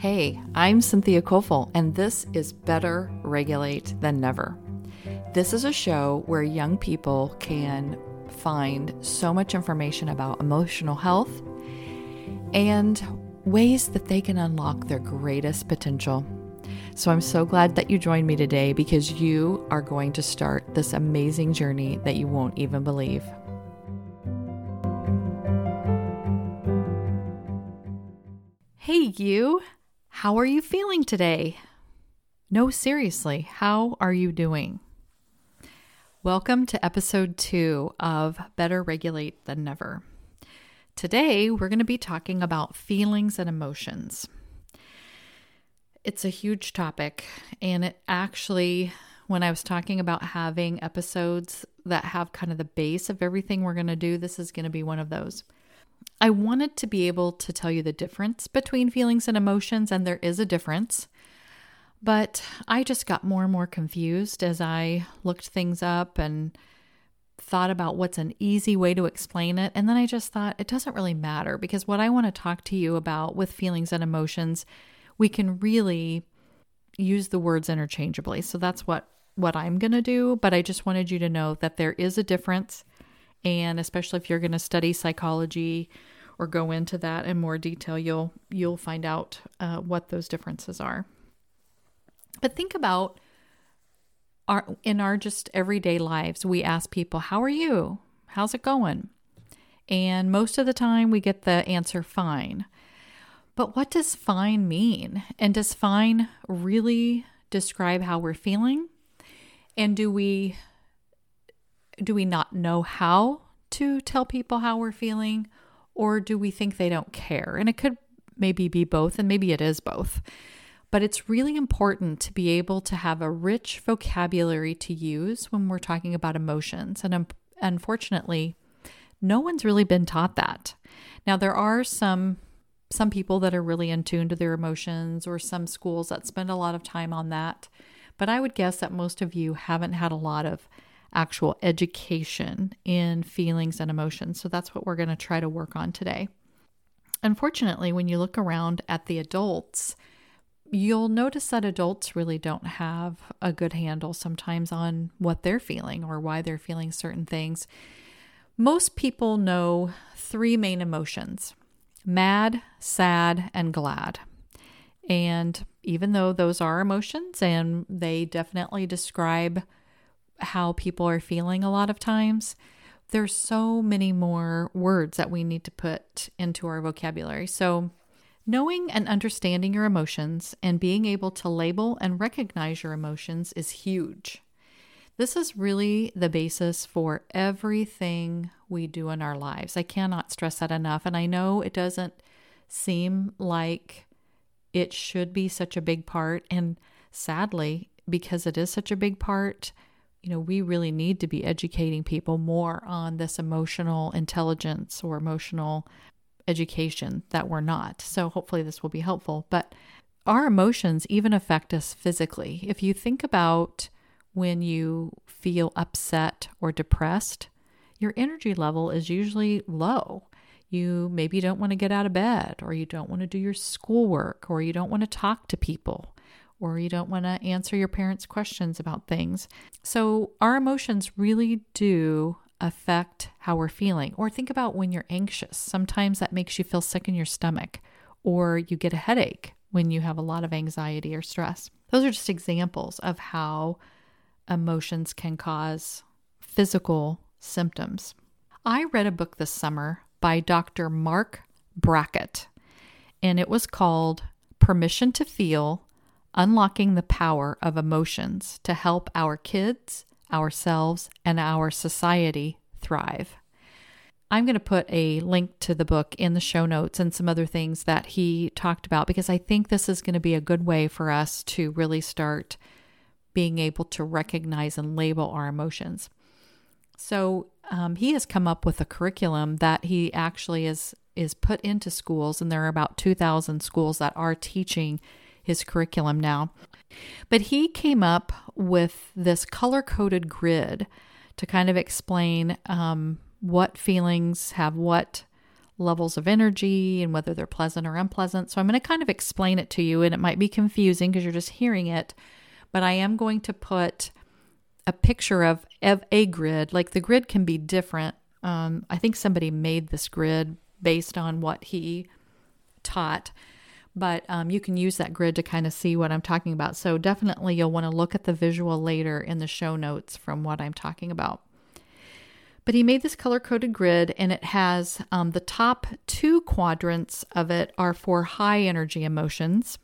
Hey, I'm Cynthia Kofel, and this is Better Regulate Than Never. This is a show where young people can find so much information about emotional health and ways that they can unlock their greatest potential. So I'm so glad that you joined me today because you are going to start this amazing journey that you won't even believe. Hey, you. How are you feeling today? No, seriously, how are you doing? Welcome to episode two of Better Regulate Than Never. Today, we're going to be talking about feelings and emotions. It's a huge topic, and it actually, when I was talking about having episodes that have kind of the base of everything we're going to do, this is going to be one of those. I wanted to be able to tell you the difference between feelings and emotions, and there is a difference. But I just got more and more confused as I looked things up and thought about what's an easy way to explain it. And then I just thought it doesn't really matter because what I want to talk to you about with feelings and emotions, we can really use the words interchangeably. So that's what what I'm going to do, but I just wanted you to know that there is a difference and especially if you're going to study psychology or go into that in more detail, you'll you'll find out uh, what those differences are. But think about our in our just everyday lives, we ask people, "How are you? How's it going?" And most of the time, we get the answer "fine." But what does fine mean? And does fine really describe how we're feeling? And do we do we not know how to tell people how we're feeling or do we think they don't care? And it could maybe be both and maybe it is both. But it's really important to be able to have a rich vocabulary to use when we're talking about emotions. And um, unfortunately, no one's really been taught that. Now there are some some people that are really in tune to their emotions or some schools that spend a lot of time on that. But I would guess that most of you haven't had a lot of actual education in feelings and emotions. So that's what we're going to try to work on today. Unfortunately, when you look around at the adults, you'll notice that adults really don't have a good handle sometimes on what they're feeling or why they're feeling certain things. Most people know three main emotions mad, sad, and glad. And even though those are emotions and they definitely describe how people are feeling a lot of times, there's so many more words that we need to put into our vocabulary. So, knowing and understanding your emotions and being able to label and recognize your emotions is huge. This is really the basis for everything we do in our lives. I cannot stress that enough. And I know it doesn't seem like it should be such a big part. And sadly, because it is such a big part, you know, we really need to be educating people more on this emotional intelligence or emotional education that we're not. So hopefully this will be helpful. But our emotions even affect us physically. If you think about when you feel upset or depressed, your energy level is usually low. You maybe don't want to get out of bed, or you don't want to do your schoolwork, or you don't want to talk to people or you don't want to answer your parents' questions about things. So, our emotions really do affect how we're feeling. Or think about when you're anxious. Sometimes that makes you feel sick in your stomach, or you get a headache when you have a lot of anxiety or stress. Those are just examples of how emotions can cause physical symptoms. I read a book this summer by Dr. Marc Brackett, and it was called Permission to Feel unlocking the power of emotions to help our kids, ourselves, and our society thrive. I'm going to put a link to the book in the show notes and some other things that he talked about because I think this is going to be a good way for us to really start being able to recognize and label our emotions. So um, he has come up with a curriculum that he actually is is put into schools, and there are about 2,000 schools that are teaching his curriculum now. But he came up with this color coded grid to kind of explain um, what feelings have what levels of energy and whether they're pleasant or unpleasant. So I'm going to kind of explain it to you, and it might be confusing because you're just hearing it. But I am going to put a picture of, a grid. Like the grid can be different. Um, I think somebody made this grid based on what he taught but um, you can use that grid to kind of see what I'm talking about. So definitely you'll want to look at the visual later in the show notes from what I'm talking about. But he made this color coded grid, and it has um, the top two quadrants of it are for high energy emotions,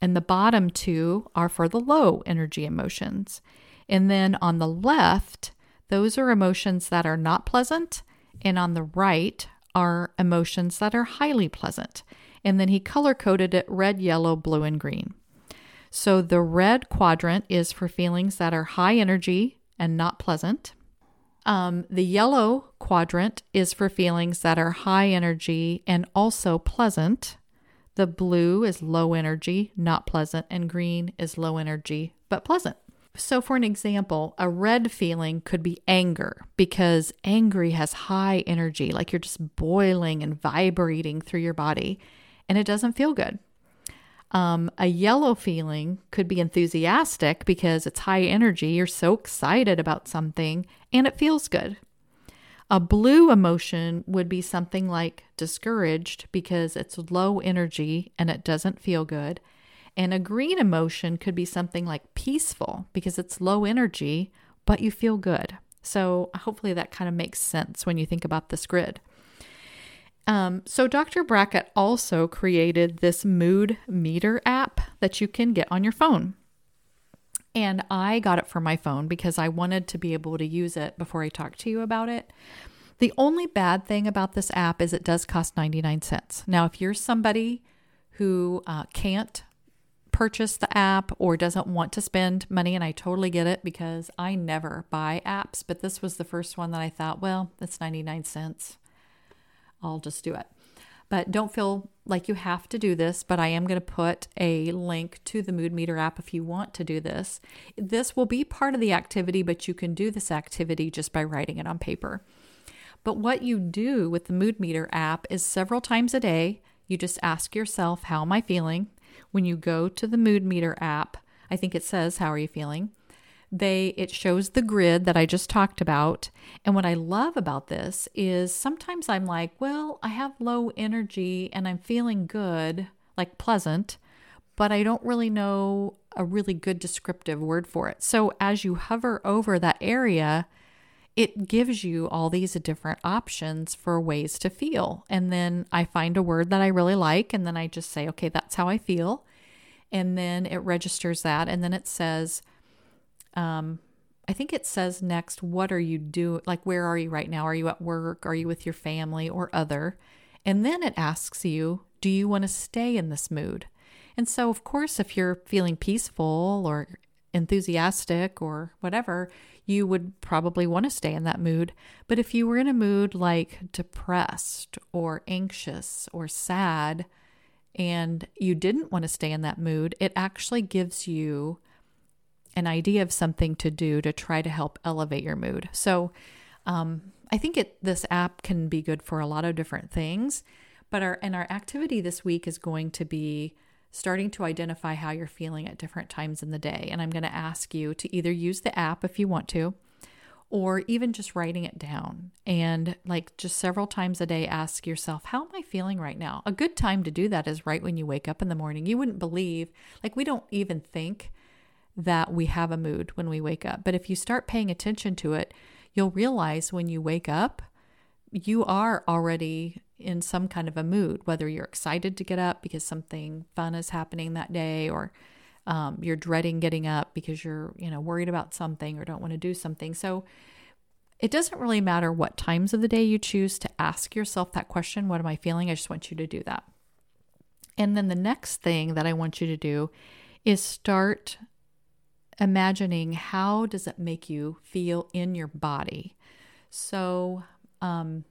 and the bottom two are for the low energy emotions. And then on the left, those are emotions that are not pleasant, and on the right are emotions that are highly pleasant and then he color coded it red, yellow, blue, and green. So the red quadrant is for feelings that are high energy and not pleasant. Um, the yellow quadrant is for feelings that are high energy and also pleasant. The blue is low energy, not pleasant, and green is low energy but pleasant. So, for an example, a red feeling could be anger because angry has high energy, like you're just boiling and vibrating through your body and it doesn't feel good. Um, a yellow feeling could be enthusiastic because it's high energy. You're so excited about something and it feels good. A blue emotion would be something like discouraged because it's low energy and it doesn't feel good. And a green emotion could be something like peaceful because it's low energy, but you feel good. So hopefully that kind of makes sense when you think about this grid. Um, so, Dr. Brackett also created this mood meter app that you can get on your phone. And I got it for my phone because I wanted to be able to use it before I talk to you about it. The only bad thing about this app is it does cost 99 cents. Now, if you're somebody who uh, can't purchase the app or doesn't want to spend money, and I totally get it because I never buy apps, but this was the first one that I thought, well, it's 99 cents. I'll just do it. But don't feel like you have to do this, but I am going to put a link to the Mood Meter app if you want to do this. This will be part of the activity, but you can do this activity just by writing it on paper. But what you do with the Mood Meter app is several times a day, you just ask yourself, How am I feeling? When you go to the Mood Meter app, I think it says, How are you feeling? They it shows the grid that I just talked about. And what I love about this is sometimes I'm like, well, I have low energy and I'm feeling good, like pleasant, but I don't really know a really good descriptive word for it. So as you hover over that area, it gives you all these different options for ways to feel. And then I find a word that I really like, and then I just say, okay, that's how I feel. And then it registers that. And then it says, um, I think it says next, what are you doing? Like, where are you right now? Are you at work? Are you with your family or other? And then it asks you, do you want to stay in this mood? And so, of course, if you're feeling peaceful or enthusiastic or whatever, you would probably want to stay in that mood. But if you were in a mood like depressed or anxious or sad, and you didn't want to stay in that mood, it actually gives you an idea of something to do to try to help elevate your mood. So, um, I think it this app can be good for a lot of different things. But our and our activity this week is going to be starting to identify how you're feeling at different times in the day. And I'm going to ask you to either use the app if you want to, or even just writing it down. And like just several times a day, ask yourself, how am I feeling right now? A good time to do that is right when you wake up in the morning. You wouldn't believe, like, we don't even think that we have a mood when we wake up. But if you start paying attention to it, you'll realize when you wake up, you are already in some kind of a mood, whether you're excited to get up because something fun is happening that day or um, you're dreading getting up because you're, you know, worried about something or don't want to do something. So it doesn't really matter what times of the day you choose to ask yourself that question, what am I feeling? I just want you to do that. And then the next thing that I want you to do is start imagining how does it make you feel in your body. So, um,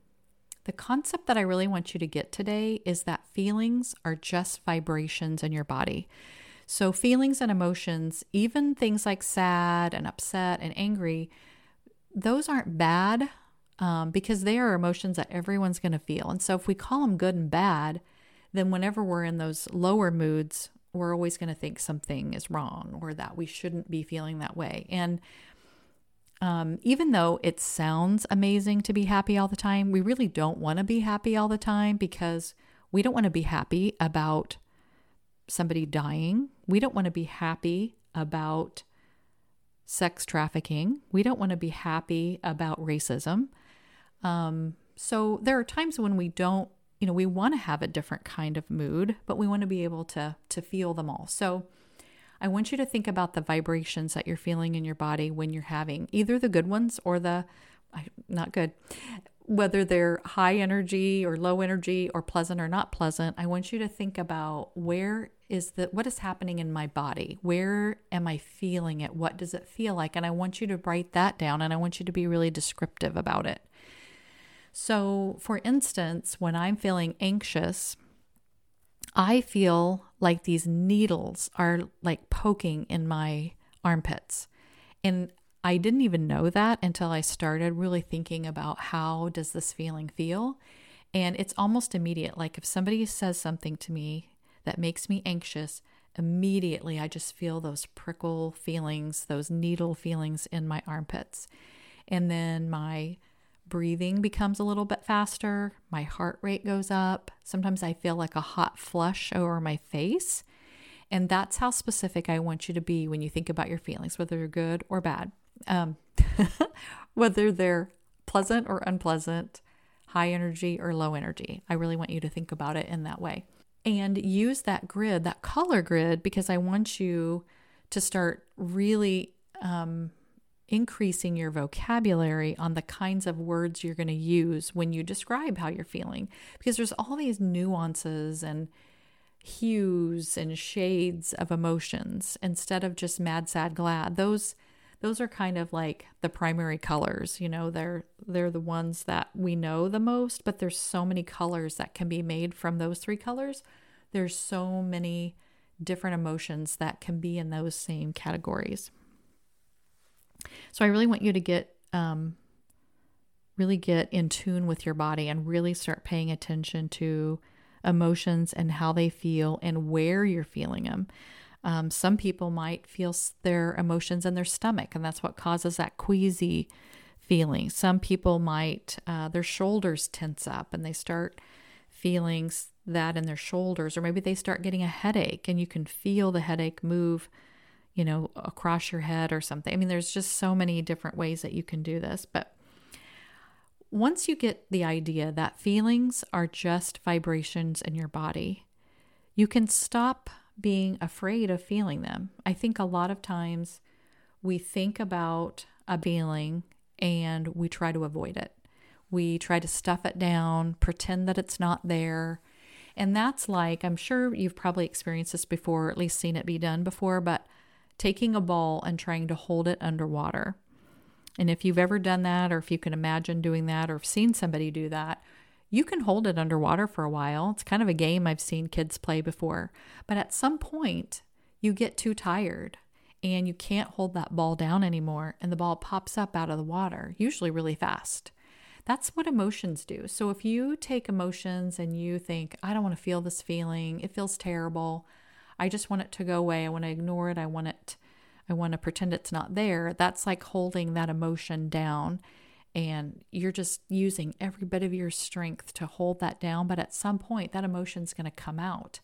the concept that I really want you to get today is that feelings are just vibrations in your body. So, feelings and emotions, even things like sad and upset and angry, those aren't bad. um, because they are emotions that everyone's going to feel. And so if we call them good and bad, then whenever we're in those lower moods, we're always going to think something is wrong or that we shouldn't be feeling that way. And um, even though it sounds amazing to be happy all the time, we really don't want to be happy all the time because we don't want to be happy about somebody dying. We don't want to be happy about sex trafficking. We don't want to be happy about racism. Um, so there are times when we don't, you know, we want to have a different kind of mood, but we want to be able to to feel them all. So I want you to think about the vibrations that you're feeling in your body when you're having either the good ones or the not good, whether they're high energy or low energy or pleasant or not pleasant. I want you to think about where is the what is happening in my body? Where am I feeling it? What does it feel like? And I want you to write that down and I want you to be really descriptive about it. So, for instance, when I'm feeling anxious, I feel like these needles are like poking in my armpits. And I didn't even know that until I started really thinking about how does this feeling feel? And it's almost immediate. Like if somebody says something to me that makes me anxious, immediately I just feel those prickle feelings, those needle feelings in my armpits. And then my breathing becomes a little bit faster, my heart rate goes up. Sometimes I feel like a hot flush over my face. And that's how specific I want you to be when you think about your feelings, whether they're good or bad, um, whether they're pleasant or unpleasant, high energy or low energy. I really want you to think about it in that way. And use that grid, that color grid, because I want you to start really um, increasing your vocabulary on the kinds of words you're going to use when you describe how you're feeling. Because there's all these nuances and hues and shades of emotions instead of just mad sad glad. Those those are kind of like the primary colors you know? They're they're the ones that we know the most but there's so many colors that can be made from those three colors. There's so many different emotions that can be in those same categories so I really want you to get um, really get in tune with your body and really start paying attention to emotions and how they feel and where you're feeling them. Um, some people might feel their emotions in their stomach, and that's what causes that queasy feeling. Some people might, uh, their shoulders tense up and they start feeling that in their shoulders, or maybe they start getting a headache and you can feel the headache move you know, across your head or something. I mean, there's just so many different ways that you can do this. But once you get the idea that feelings are just vibrations in your body, you can stop being afraid of feeling them. I think a lot of times we think about a feeling and we try to avoid it. We try to stuff it down, pretend that it's not there. And that's like, I'm sure you've probably experienced this before, or at least seen it be done before, but taking a ball and trying to hold it underwater. And if you've ever done that, or if you can imagine doing that, or have seen somebody do that, you can hold it underwater for a while. It's kind of a game I've seen kids play before. But at some point, you get too tired and you can't hold that ball down anymore, and the ball pops up out of the water, usually really fast. That's what emotions do. So if you take emotions and you think, I don't want to feel this feeling, it feels terrible, I just want it to go away. I want to ignore it. I want it, I want to pretend it's not there. That's like holding that emotion down. And you're just using every bit of your strength to hold that down. But at some point, that emotion's going to come out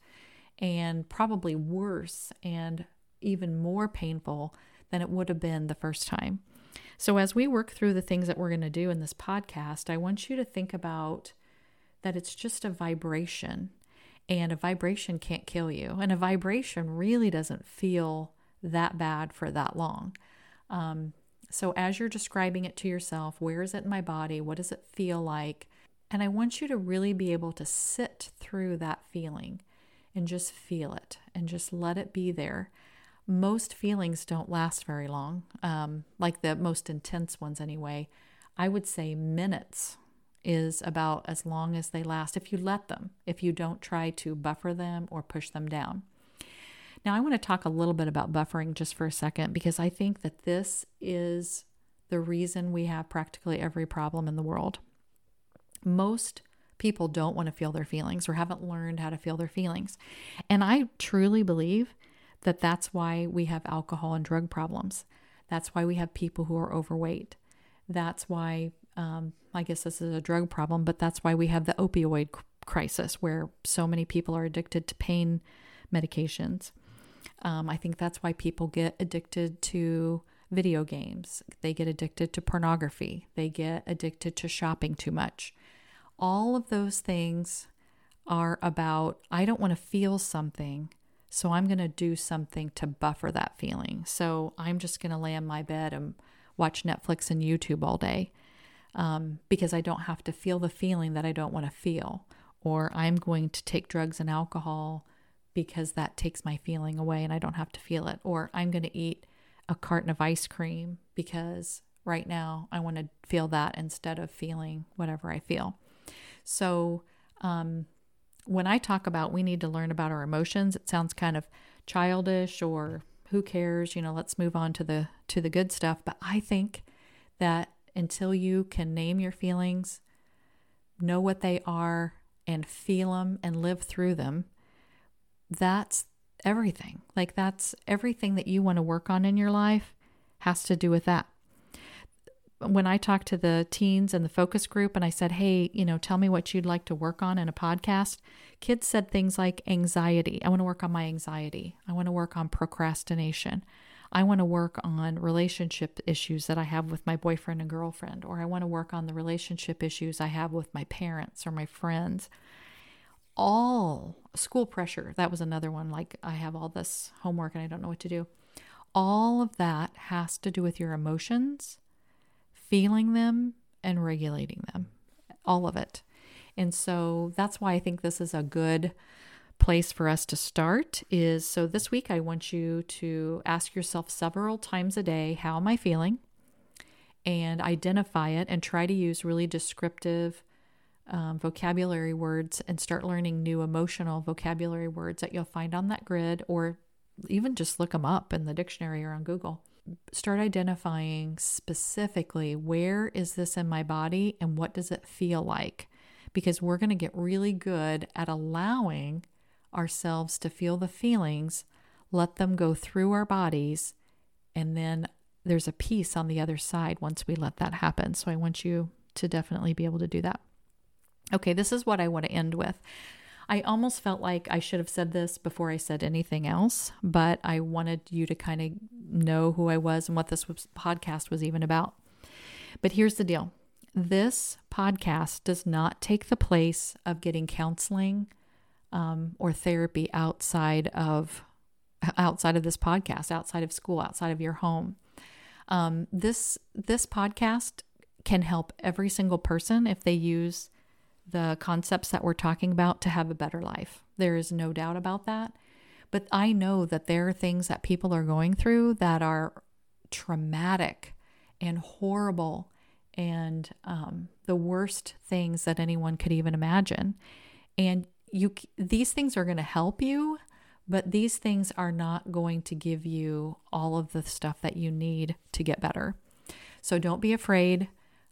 and probably worse and even more painful than it would have been the first time. So, as we work through the things that we're going to do in this podcast, I want you to think about that it's just a vibration and a vibration can't kill you. And a vibration really doesn't feel that bad for that long. Um, so, as you're describing it to yourself, where is it in my body? What does it feel like? And I want you to really be able to sit through that feeling and just feel it and just let it be there. Most feelings don't last very long, um, like the most intense ones, anyway. I would say minutes is about as long as they last if you let them, if you don't try to buffer them or push them down. Now, I want to talk a little bit about buffering just for a second because I think that this is the reason we have practically every problem in the world. Most people don't want to feel their feelings or haven't learned how to feel their feelings. And I truly believe that that's why we have alcohol and drug problems. That's why we have people who are overweight. That's why, um, I guess this is a drug problem, but that's why we have the opioid crisis where so many people are addicted to pain medications. Um, I think that's why people get addicted to video games. They get addicted to pornography. They get addicted to shopping too much. All of those things are about, I don't want to feel something, so I'm going to do something to buffer that feeling. So I'm just going to lay in my bed and watch Netflix and YouTube all day um, because I don't have to feel the feeling that I don't want to feel. Or I'm going to take drugs and alcohol because that takes my feeling away and I don't have to feel it. Or I'm going to eat a carton of ice cream because right now I want to feel that instead of feeling whatever I feel. So, um, when I talk about we need to learn about our emotions, it sounds kind of childish or who cares, you know, let's move on to the to the good stuff, but I think that until you can name your feelings, know what they are and feel them and live through them, that's everything. Like that's everything that you want to work on in your life has to do with that when I talked to the teens in the focus group and I said, hey, you know, tell me what you'd like to work on in a podcast, kids said things like anxiety. I want to work on my anxiety. I want to work on procrastination. I want to work on relationship issues that I have with my boyfriend and girlfriend, or I want to work on the relationship issues I have with my parents or my friends. All school pressure, that was another one. Like, I have all this homework and I don't know what to do. All of that has to do with your emotions feeling them and regulating them, all of it. And so that's why I think this is a good place for us to start is so this week I want you to ask yourself several times a day, how am I feeling? And identify it and try to use really descriptive um, vocabulary words and start learning new emotional vocabulary words that you'll find on that grid or even just look them up in the dictionary or on Google start identifying specifically where is this in my body and what does it feel like because we're going to get really good at allowing ourselves to feel the feelings let them go through our bodies and then there's a peace on the other side once we let that happen. So i want you to definitely be able to do that. Okay this is what i want to end with. I almost felt like I should have said this before I said anything else, but I wanted you to kind of know who I was and what this podcast was even about. But here's the deal. This podcast does not take the place of getting counseling um, or therapy outside of outside of this podcast, outside of school, outside of your home. Um, this this podcast can help every single person if they use the concepts that we're talking about to have a better life. There is no doubt about that. But I know that there are things that people are going through that are traumatic and horrible and um, the worst things that anyone could even imagine. And you, these things are going to help you, but these things are not going to give you all of the stuff that you need to get better. So don't be afraid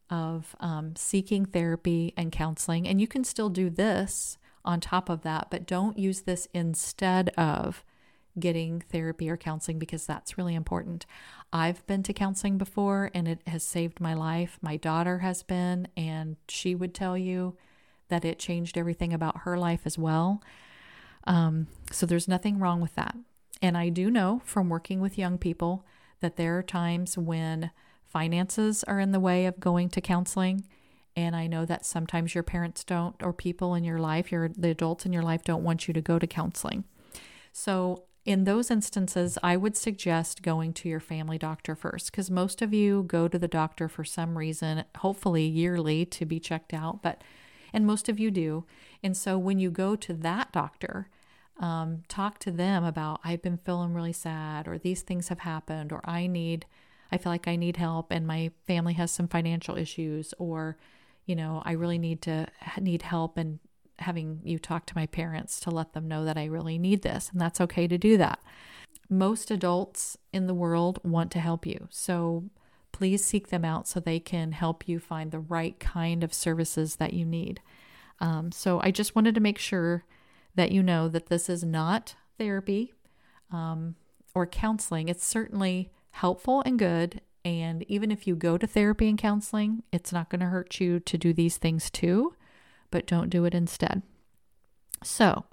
of um, seeking therapy and counseling. And you can still do this on top of that, but don't use this instead of getting therapy or counseling because that's really important. I've been to counseling before and it has saved my life. My daughter has been, and she would tell you that it changed everything about her life as well. Um, so there's nothing wrong with that. And I do know from working with young people that there are times when finances are in the way of going to counseling. And I know that sometimes your parents don't, or people in your life, your the adults in your life don't want you to go to counseling. So in those instances, I would suggest going to your family doctor first because most of you go to the doctor for some reason, hopefully yearly to be checked out, but and most of you do. And so when you go to that doctor, um, talk to them about I've been feeling really sad, or these things have happened, or I need I feel like I need help and my family has some financial issues or you know, I really need to need help and having you talk to my parents to let them know that I really need this and that's okay to do that. Most adults in the world want to help you. So please seek them out so they can help you find the right kind of services that you need. Um, so I just wanted to make sure that you know that this is not therapy um, or counseling. It's certainly helpful and good. And even if you go to therapy and counseling, it's not going to hurt you to do these things too, but don't do it instead. So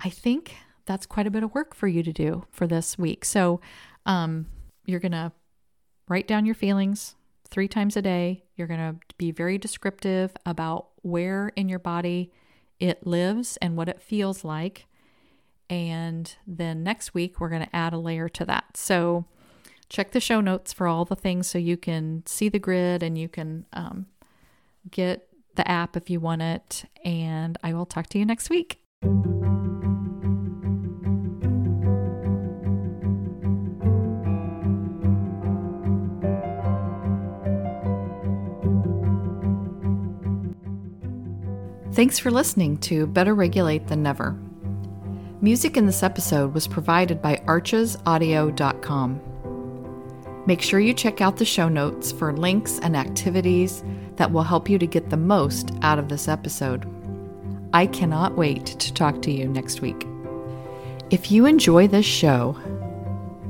I think that's quite a bit of work for you to do for this week. So um, you're going to write down your feelings three times a day. You're going to be very descriptive about where in your body it lives and what it feels like. And then next week, we're going to add a layer to that. So check the show notes for all the things so you can see the grid and you can um, get the app if you want it. And I will talk to you next week. Thanks for listening to Better Regulate Than Never. Music in this episode was provided by archesaudio.com. Make sure you check out the show notes for links and activities that will help you to get the most out of this episode. I cannot wait to talk to you next week. If you enjoy this show,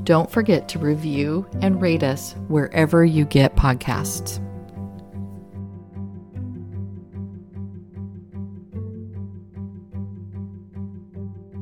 don't forget to review and rate us wherever you get podcasts.